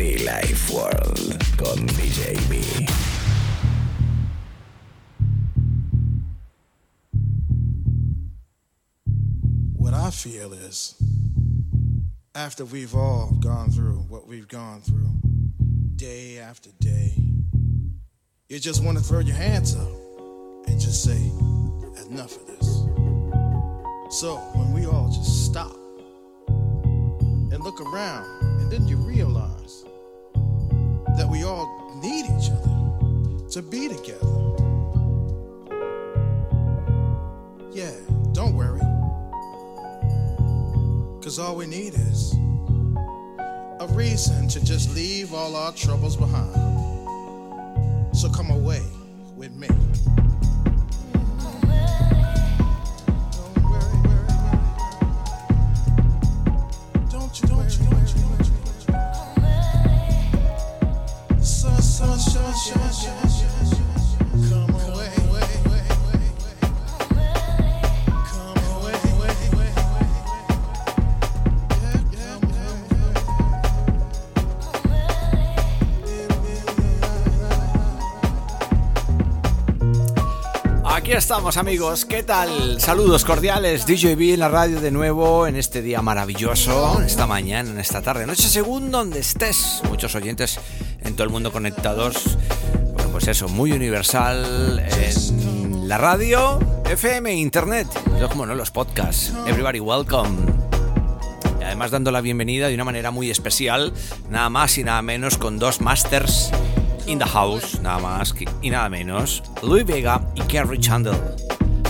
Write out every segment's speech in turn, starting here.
Be Life World con DJ I feel is after we've all gone through what we've gone through, day after day, you just want to throw your hands up and just say, enough of this. So when we all just stop and look around, and then you realize that we all need each other to be together. Yeah, don't worry. Cause all we need is a reason to just leave all our troubles behind. So come away with me. Aquí estamos amigos, ¿qué tal? Saludos cordiales, DJB en la radio de nuevo en este día maravilloso, en esta mañana, en esta tarde, noche según donde estés. Muchos oyentes en todo el mundo conectados, bueno pues eso, muy universal en la radio, FM, internet, y como no, los podcasts. Everybody welcome. Además dando la bienvenida de una manera muy especial, nada más y nada menos con dos masters in the house, nada más y nada menos, Louis Vega y Kerry Chandler.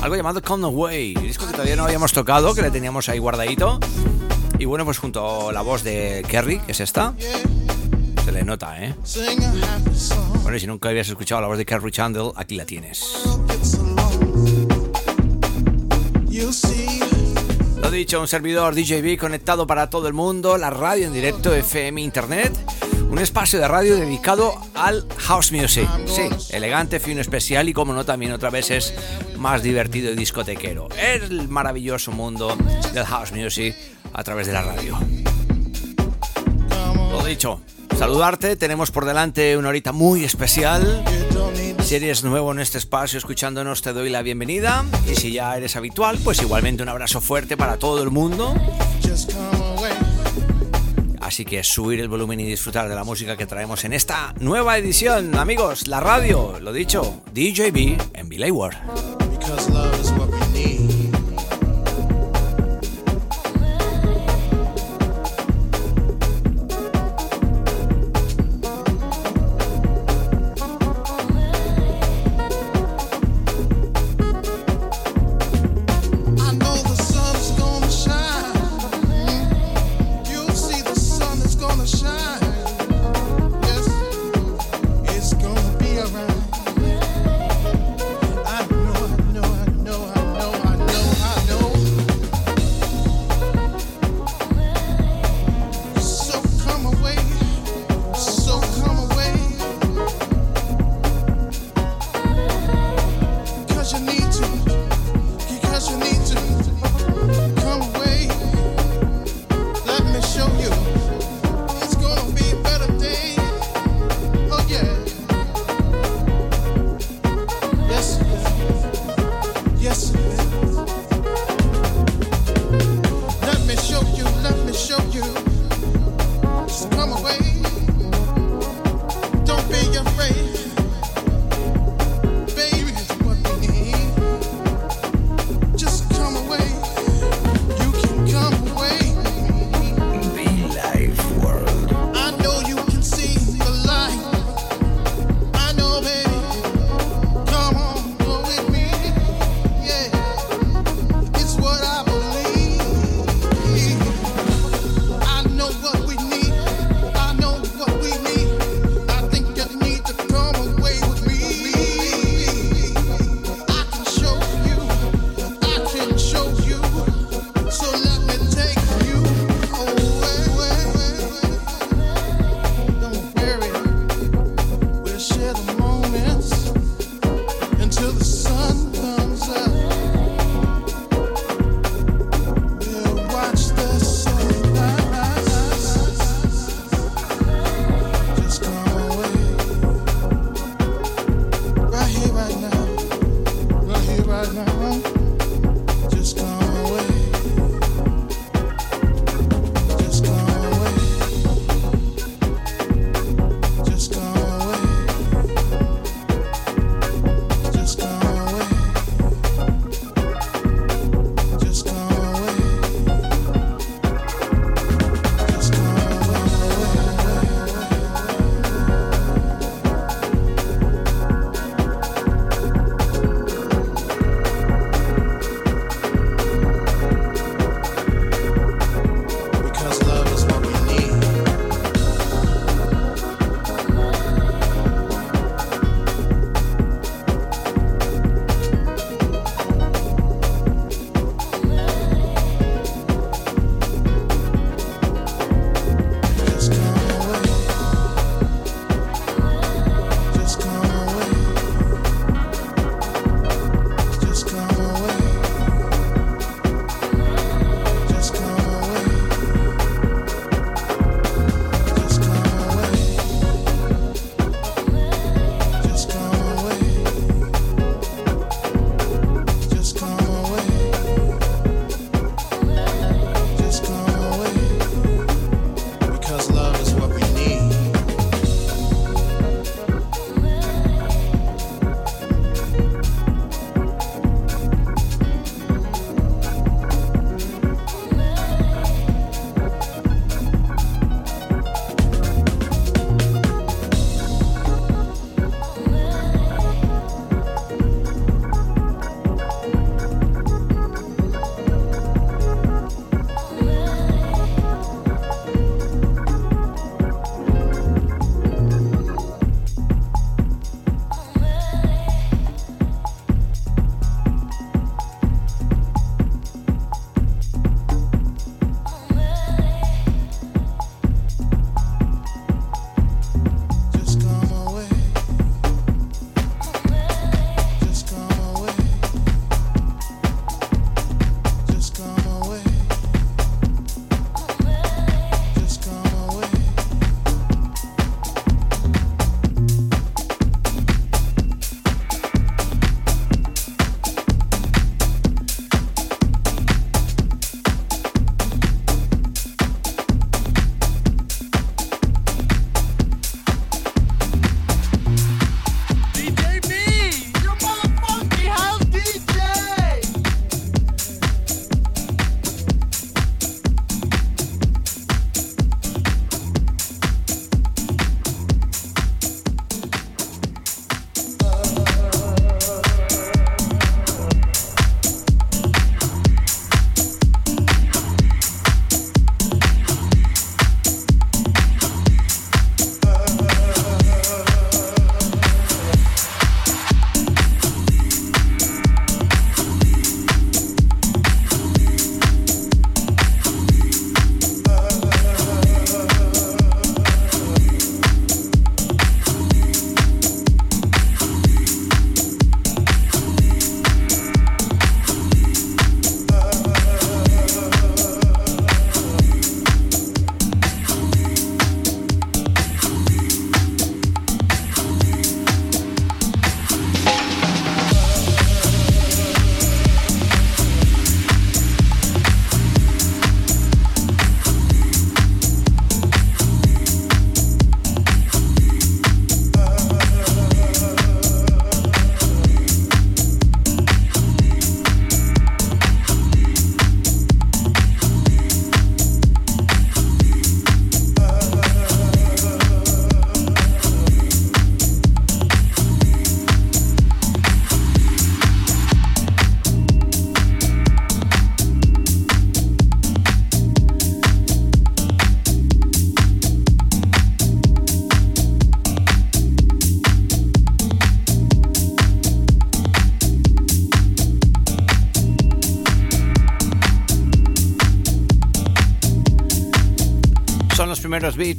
Algo llamado Come Away, disco que todavía no habíamos tocado, que le teníamos ahí guardadito. Y bueno, pues junto a la voz de Kerry, que es esta, nota, ¿eh? Bueno, y si nunca habías escuchado la voz de Kerry Chandler, aquí la tienes. Lo dicho, un servidor DJB conectado para todo el mundo, la radio en directo, FM, Internet. Un espacio de radio dedicado al house music. Sí, elegante, fino, especial y como no también otra vez es más divertido y discotequero. El maravilloso mundo del house music a través de la radio. Lo dicho, saludarte, tenemos por delante una horita muy especial. Si eres nuevo en este espacio escuchándonos te doy la bienvenida y si ya eres habitual pues igualmente un abrazo fuerte para todo el mundo. Así que subir el volumen y disfrutar de la música que traemos en esta nueva edición, amigos, la radio, lo dicho, DJB en Billy World.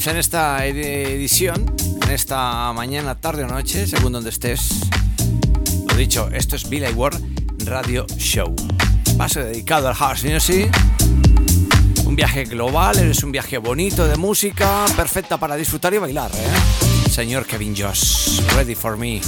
En esta edición, en esta mañana, tarde o noche, según donde estés. Lo dicho, esto es Billy Ward Radio Show. Paso dedicado al house music. Un viaje global, es un viaje bonito de música, perfecta para disfrutar y bailar, ¿eh? Señor Kevin Joss, ready for me.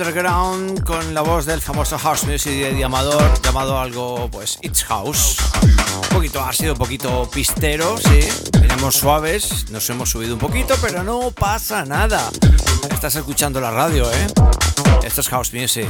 Underground con la voz del famoso house music de Amador, llamado algo pues It's House. Un poquito ácido, un poquito pistero, sí. Venimos suaves, nos hemos subido un poquito, pero no pasa nada. Estás escuchando la radio, ¿eh? Esto es house music.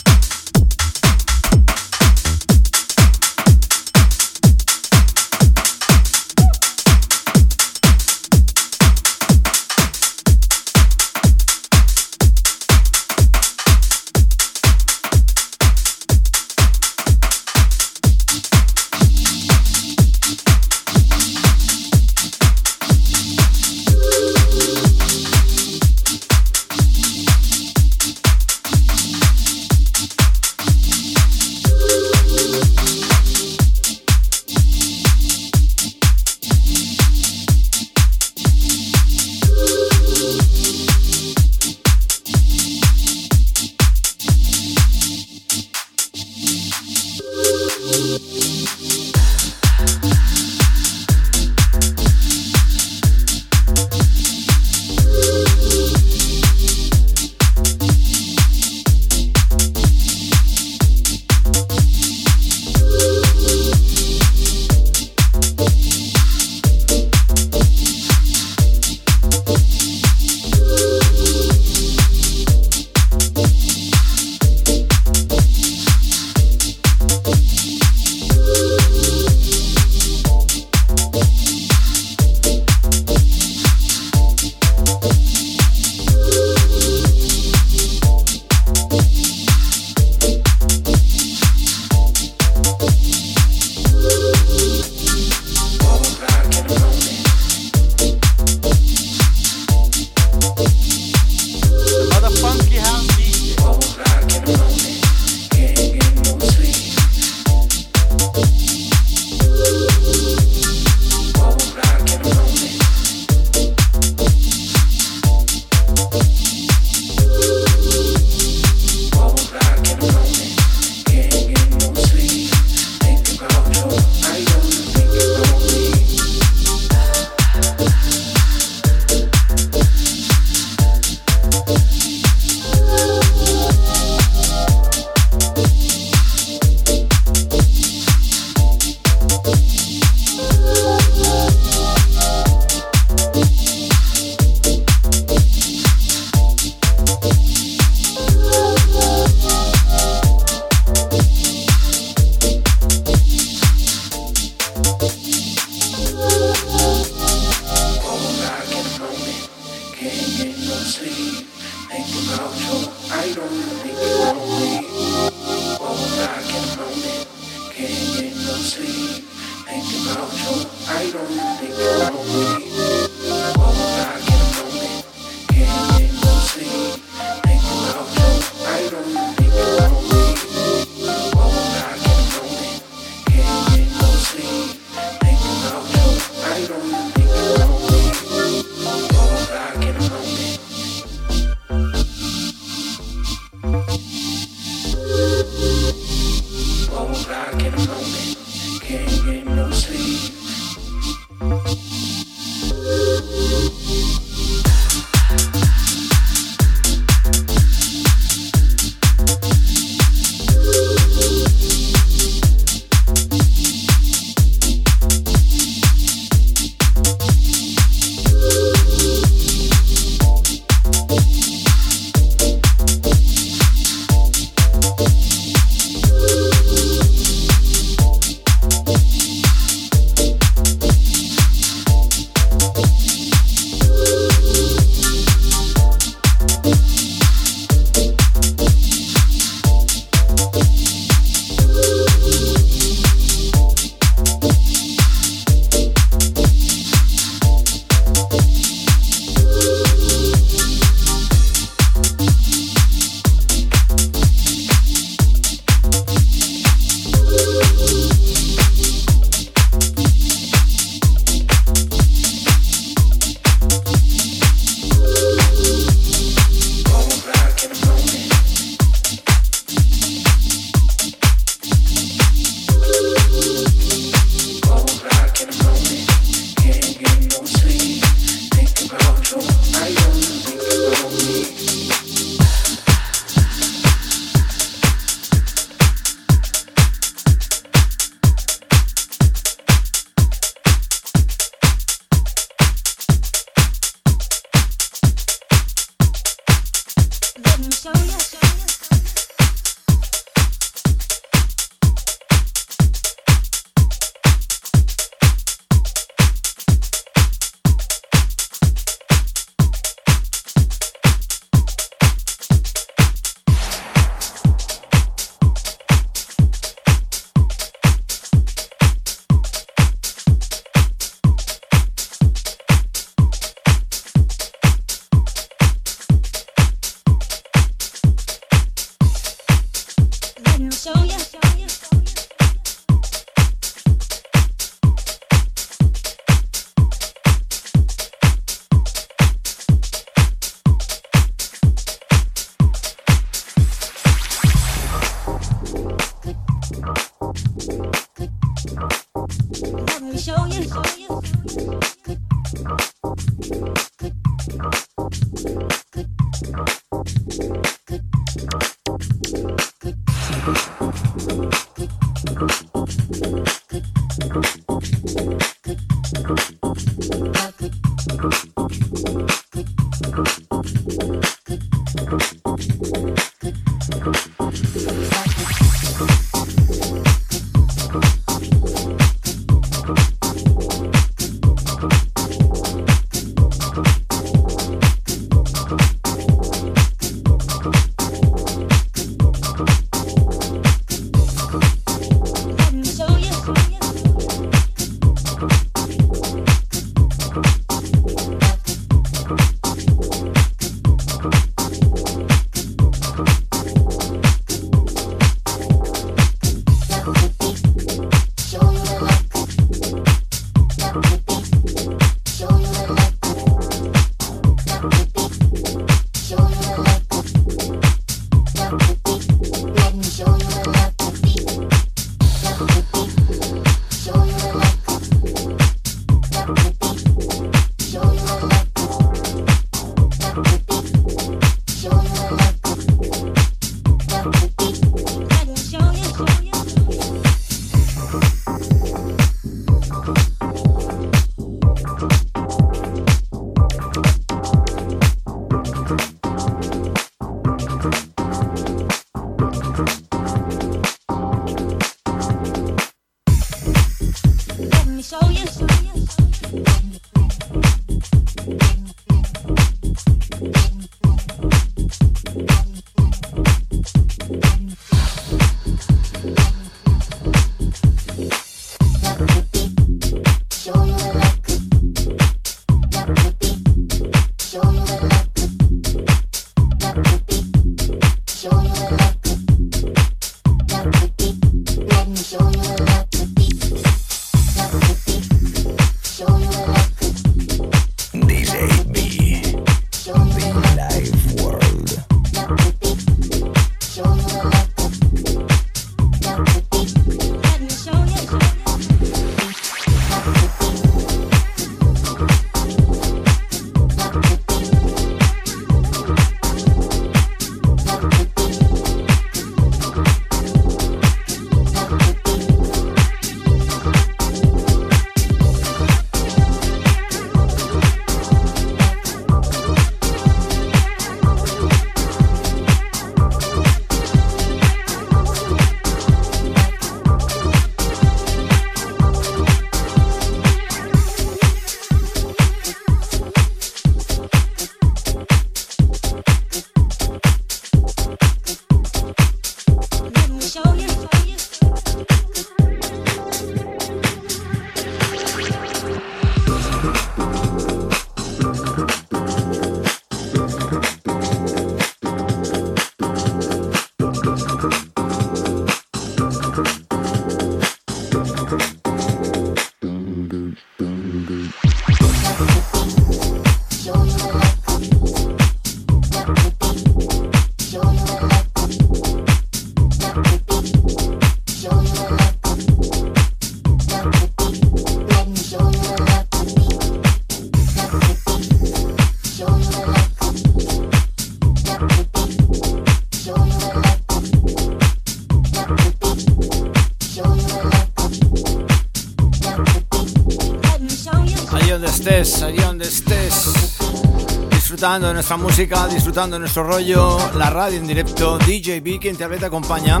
Disfrutando de nuestra música, disfrutando de nuestro rollo, la radio en directo, DJB quien te, te acompaña,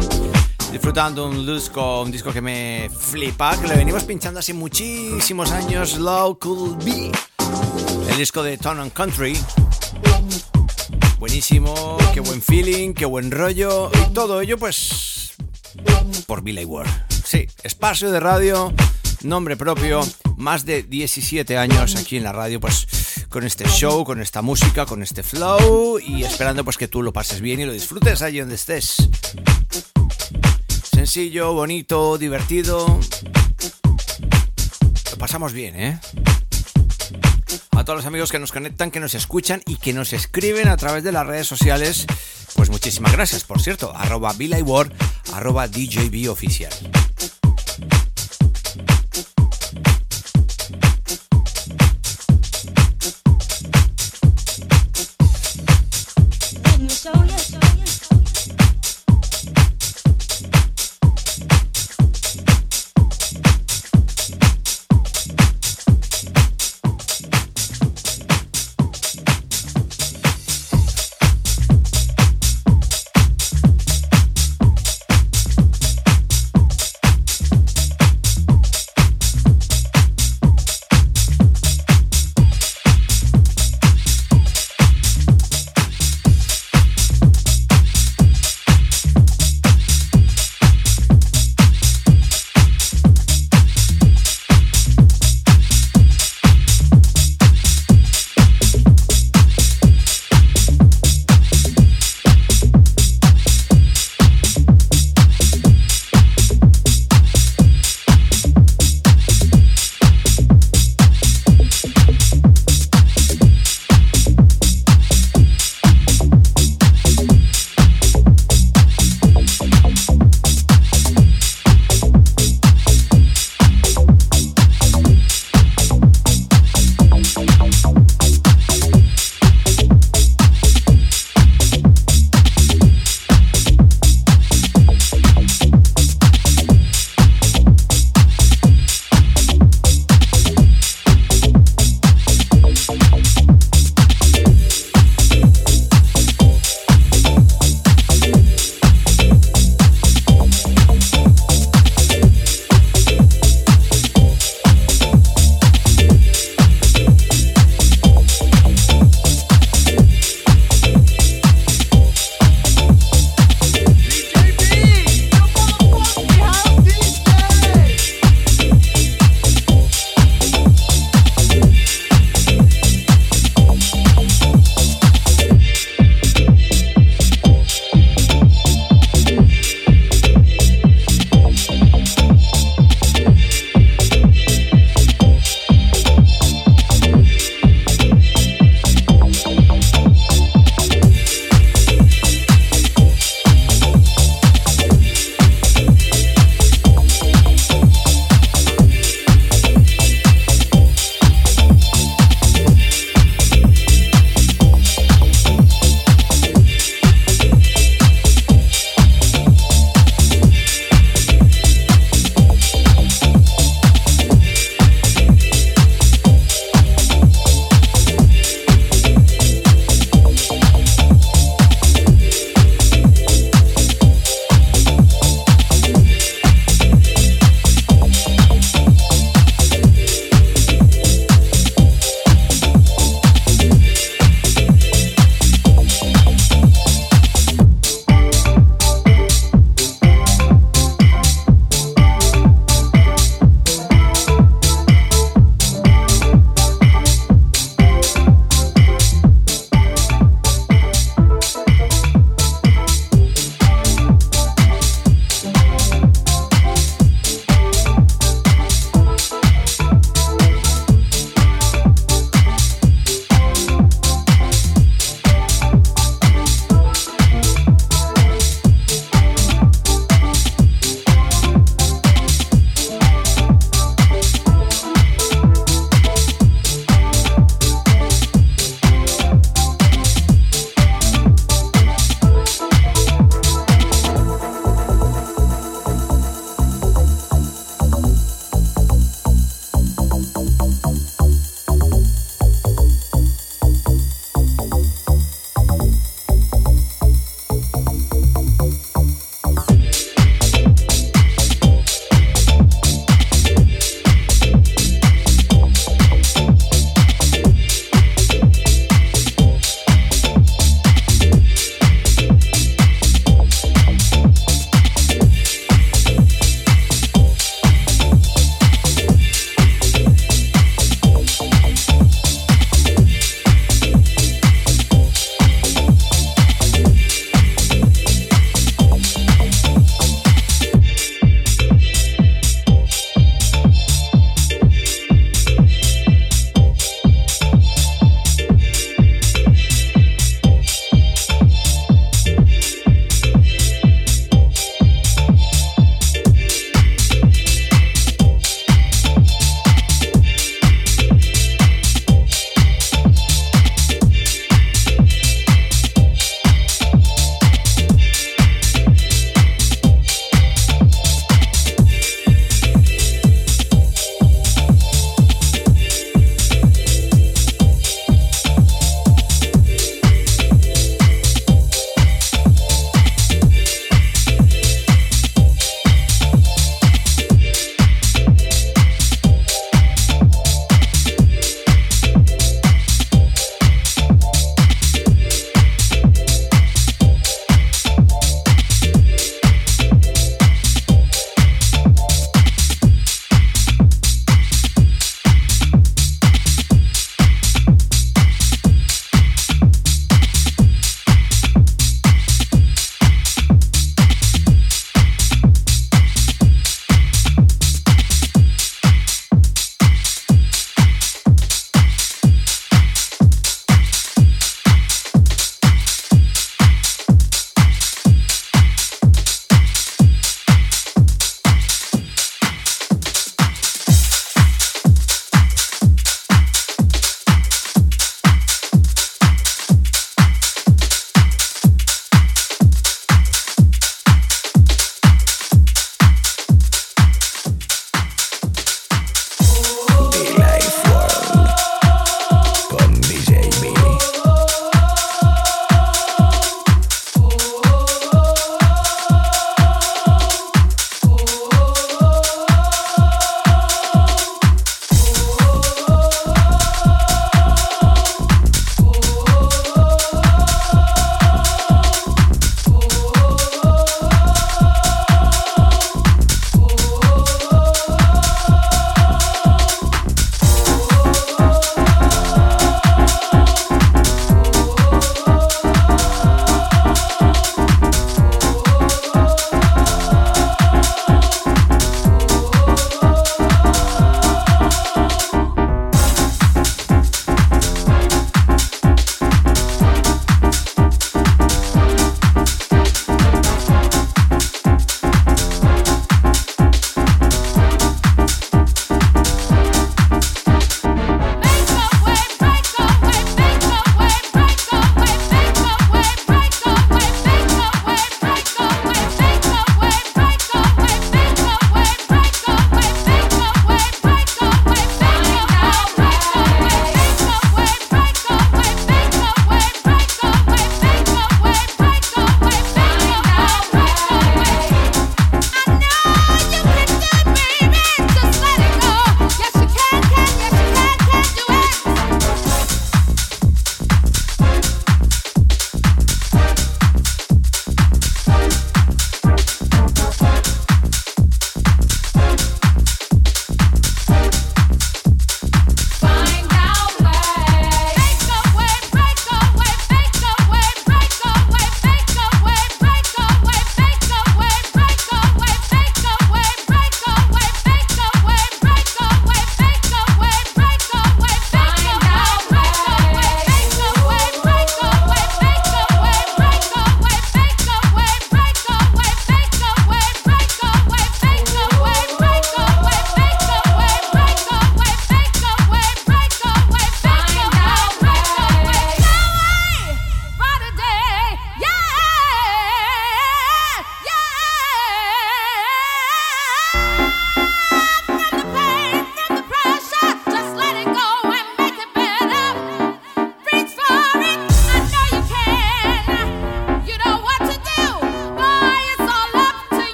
disfrutando un disco, un disco que me flipa, que le venimos pinchando hace muchísimos años, Low Cool B, el disco de Town and Country. Buenísimo, qué buen feeling, qué buen rollo y todo ello pues por Billy Ward. Sí, espacio de radio, nombre propio, más de 17 años aquí en la radio, pues con este show, con esta música, con este flow y esperando pues que tú lo pases bien y lo disfrutes allí donde estés. Sencillo, bonito, divertido. Lo pasamos bien, ¿eh? A todos los amigos que nos conectan, que nos escuchan y que nos escriben a través de las redes sociales, pues muchísimas gracias, por cierto, arroba Ward, arroba DJB oficial.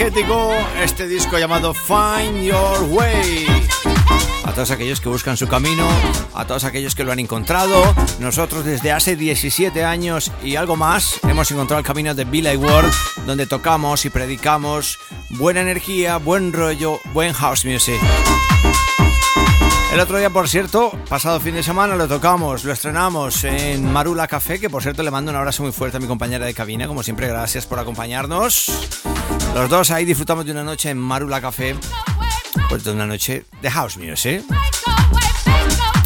Energético este disco llamado Find Your Way. A todos aquellos que buscan su camino, a todos aquellos que lo han encontrado, nosotros desde hace 17 años y algo más hemos encontrado el camino de Billy World, donde tocamos y predicamos buena energía, buen rollo, buen house music. El otro día, por cierto, pasado fin de semana lo tocamos, lo estrenamos en Marula Café, que por cierto le mando un abrazo muy fuerte a mi compañera de cabina, como siempre, gracias por acompañarnos. Los dos ahí disfrutamos de una noche en Marula Café, pues de una noche de house music.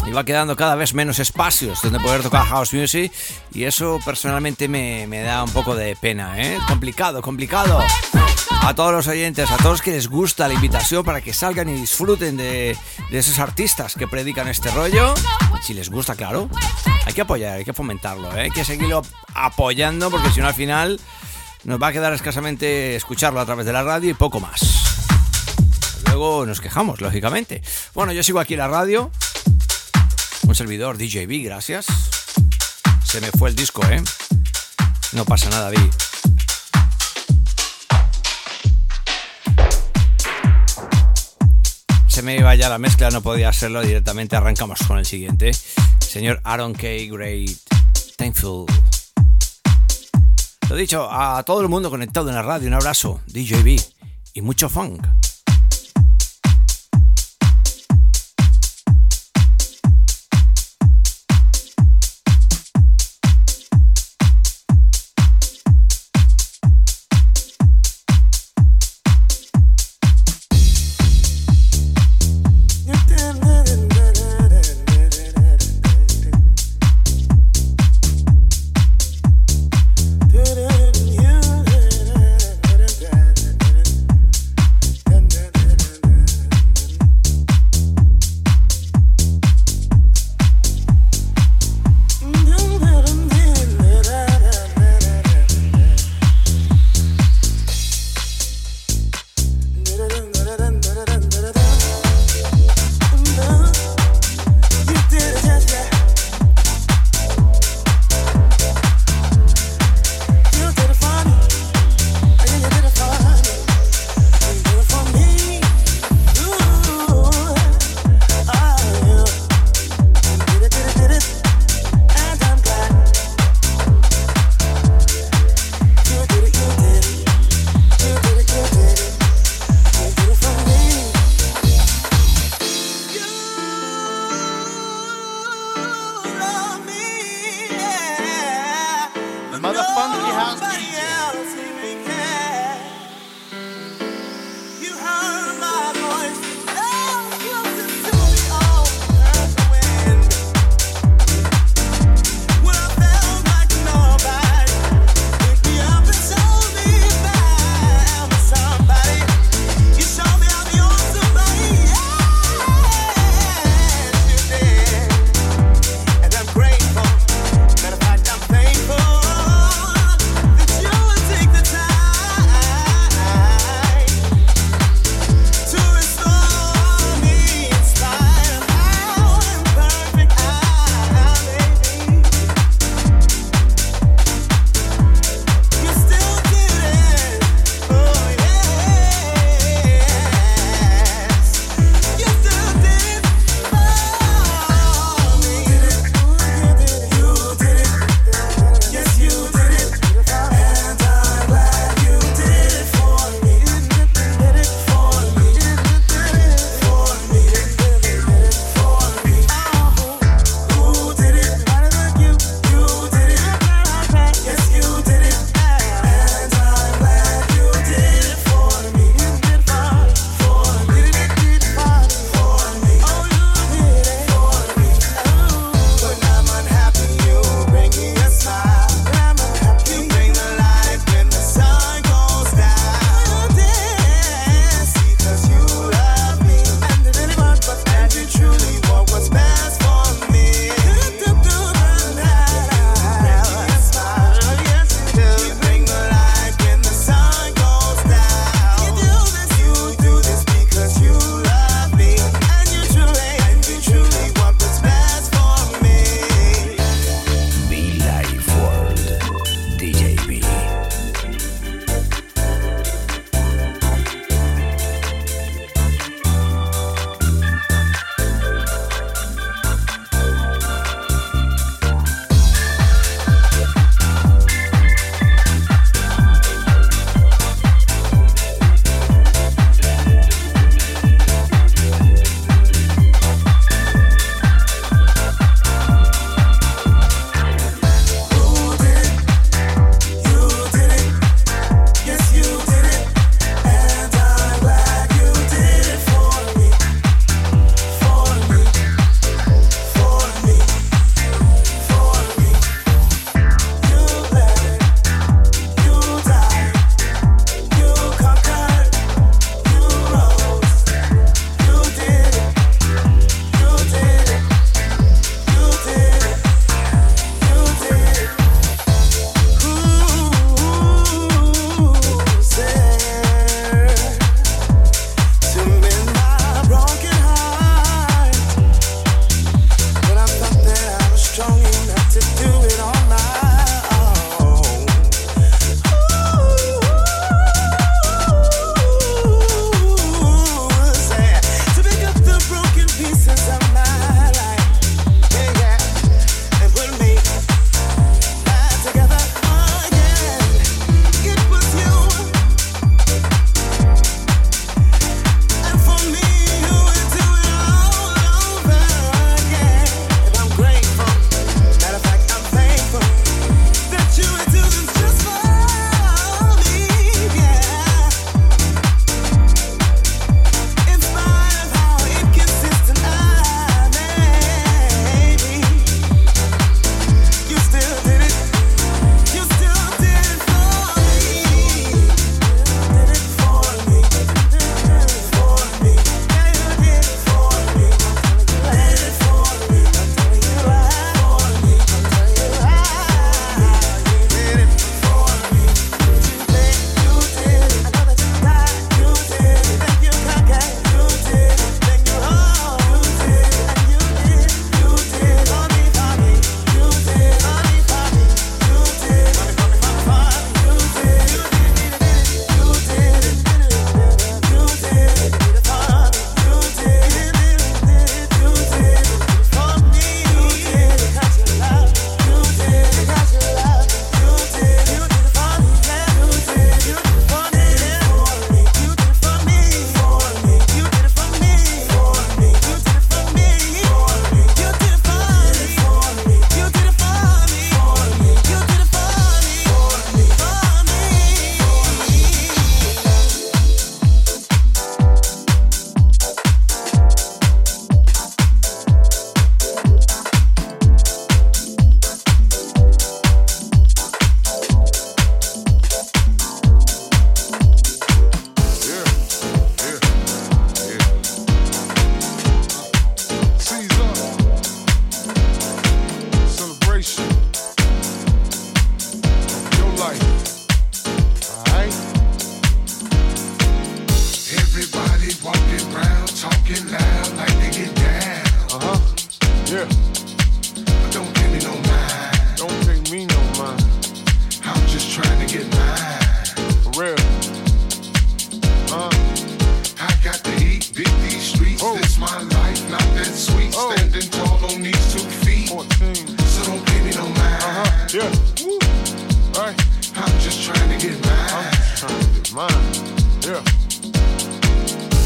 Y va quedando cada vez menos espacios donde poder tocar house music y eso personalmente me, me da un poco de pena, ¿eh? Complicado, complicado a todos los oyentes, a todos que les gusta la invitación para que salgan y disfruten de, esos artistas que predican este rollo. Si les gusta, claro, hay que apoyar, hay que fomentarlo, ¿eh? hay que seguirlo apoyando porque si no al final nos va a quedar escasamente escucharlo a través de la radio y poco más. Luego nos quejamos, lógicamente. Bueno, yo sigo aquí la radio. Un servidor DJB, gracias. Se me fue el disco, ¿eh? No pasa nada, Vi. se me iba ya la mezcla, no podía hacerlo directamente. Arrancamos con el siguiente. Señor Aaron K. Great, Thankful. Dicho, a todo el mundo conectado en la radio, un abrazo, DJB y mucho funk.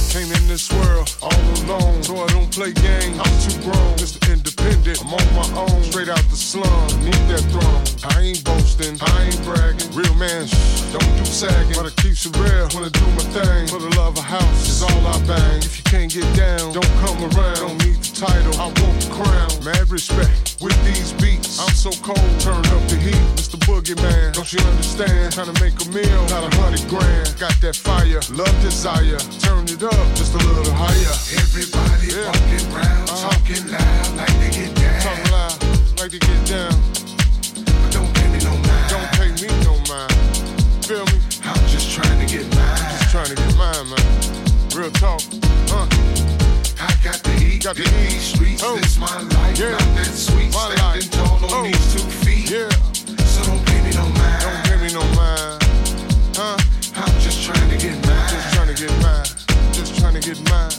Came in this world all alone, so I don't play games. I'm too grown, Mr. Independent. I'm on my own, straight out the slum, need that throne. I ain't boasting, I ain't bragging. Real man, shh, don't do sagging, but it keep it real. Wanna do my thing for the love of house is all I bang. If you can't get down, don't come around. Don't need title, I want the crown. Mad respect with these beats. I'm so cold, turn up the heat, Mr. Boogeyman. Don't you understand? Trying to make a meal, not a hundred grand. Got that fire, love, desire. Turn it up just a little higher. Everybody yeah. walking around, uh-huh. talking loud, like they get down. Talking loud, like they get down. But don't pay me no mind. Don't pay me no mind. Feel me? I'm just trying to get mine. Just trying to get mine, man. Real talk. Uh. I got the heat, got the heat. these streets. Oh. This my life, yeah. not that sweet. My Standing life. tall on oh. these two feet. Yeah. So don't pay me no mind. Don't pay me no mind. Huh? I'm just trying to get mine. Just trying to get mine. Just trying to get mine.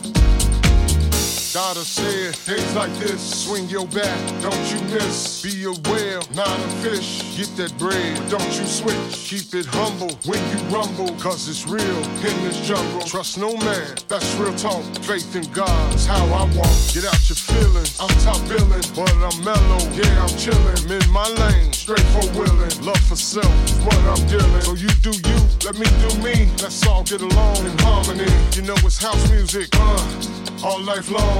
Daughter said, days like this, swing your bat, don't you miss. Be a whale, not a fish. Get that bread, don't you switch. Keep it humble when you rumble, cause it's real in this jungle. Trust no man, that's real talk. Faith in God is how I walk. Get out your feelings, I'm top billing, but I'm mellow. Yeah, I'm chillin', in my lane, straight for willing. Love for self is what I'm dealing. So you do you, let me do me. Let's all get along in harmony. You know it's house music, uh all life long,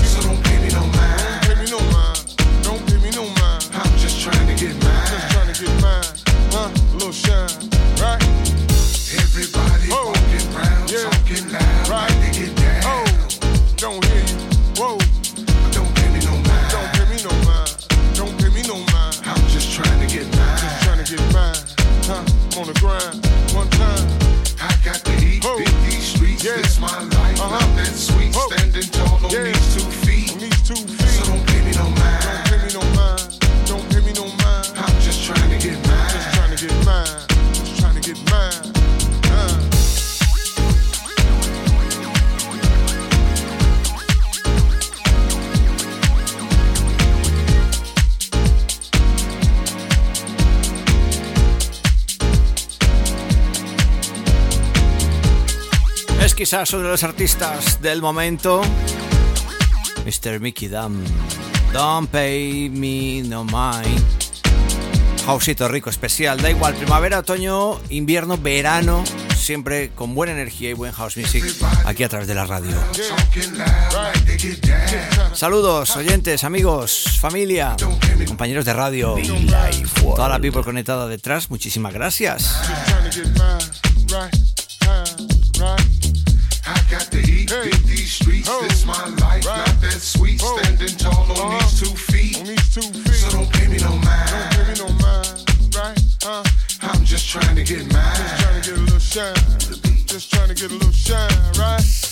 quizás uno de los artistas del momento, Mr. Mickey Dam. Don't pay me no mind. Hausito rico, especial. Da igual, primavera, otoño, invierno, verano. Siempre con buena energía y buen house music aquí a través de la radio. Saludos, oyentes, amigos, familia, compañeros de radio, toda la people conectada detrás. Muchísimas gracias. Got the heat, hey. beat these streets. Oh. This my life, right. not that sweet. Oh. Standing tall on uh-huh. these two feet. On these two feet. So don't pay me no mind. Don't pay me no mind, right? Uh. I'm just trying to get mine. Just trying to get a little shine. Just trying to get a little shine, right?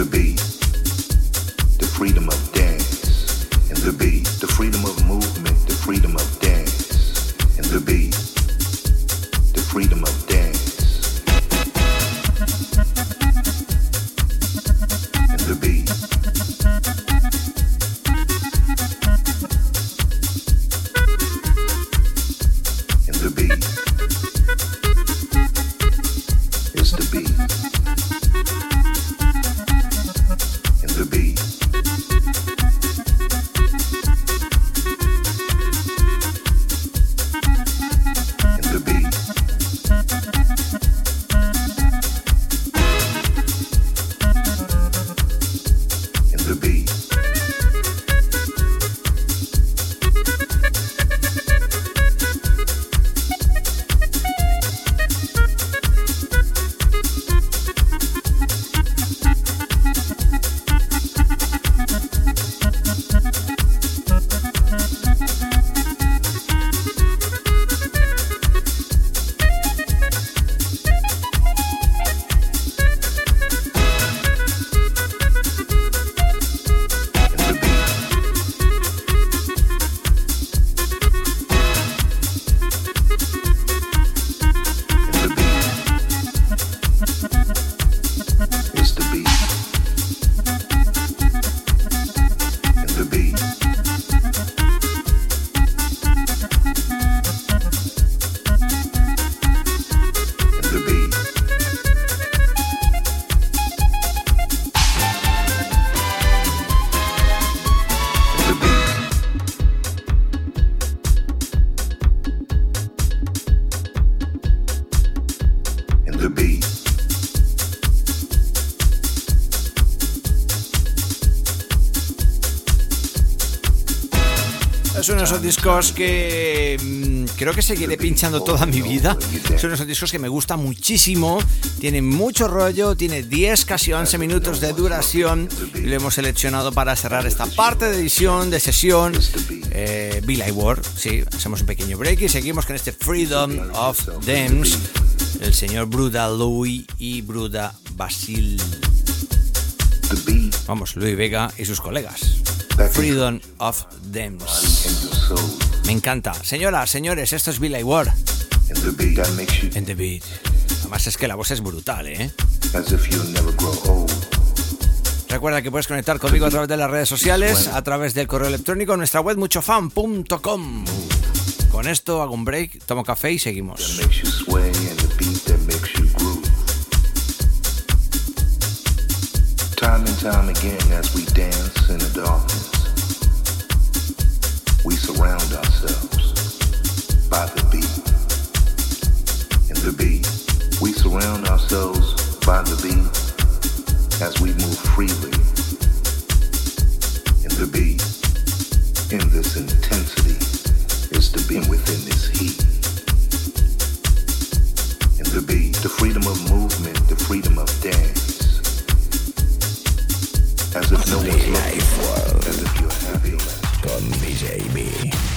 to be. Esos discos que mm, creo que seguiré pinchando toda mi vida. Son esos discos que me gustan muchísimo. Tienen mucho rollo, tiene 10, casi 11 minutos de duración. Y lo hemos seleccionado para cerrar esta parte de edición, de sesión. Eh, Bill Ward, sí, hacemos un pequeño break y seguimos con este Freedom of Dance. El señor Bruda Louis y Bruda Basil. Vamos, Louis Vega y sus colegas. Freedom of Dance. Me encanta. Señoras, señores, esto es Billy Ward. And the beat. And the beat. Además es que la voz es brutal, ¿eh? Recuerda que puedes conectar conmigo a través de las redes sociales, a través del correo electrónico, en nuestra web muchofan.com. Con esto hago un break, tomo café y seguimos. Time and time again as we dance in the darkness, we surround ourselves by the beat. And the beat, we surround ourselves by the beat as we move freely in the beat, in this intensity is to be within this heat. In the beat, the freedom of movement, the freedom of dance. As if no one's looking, as if you're happy. Con DJ B.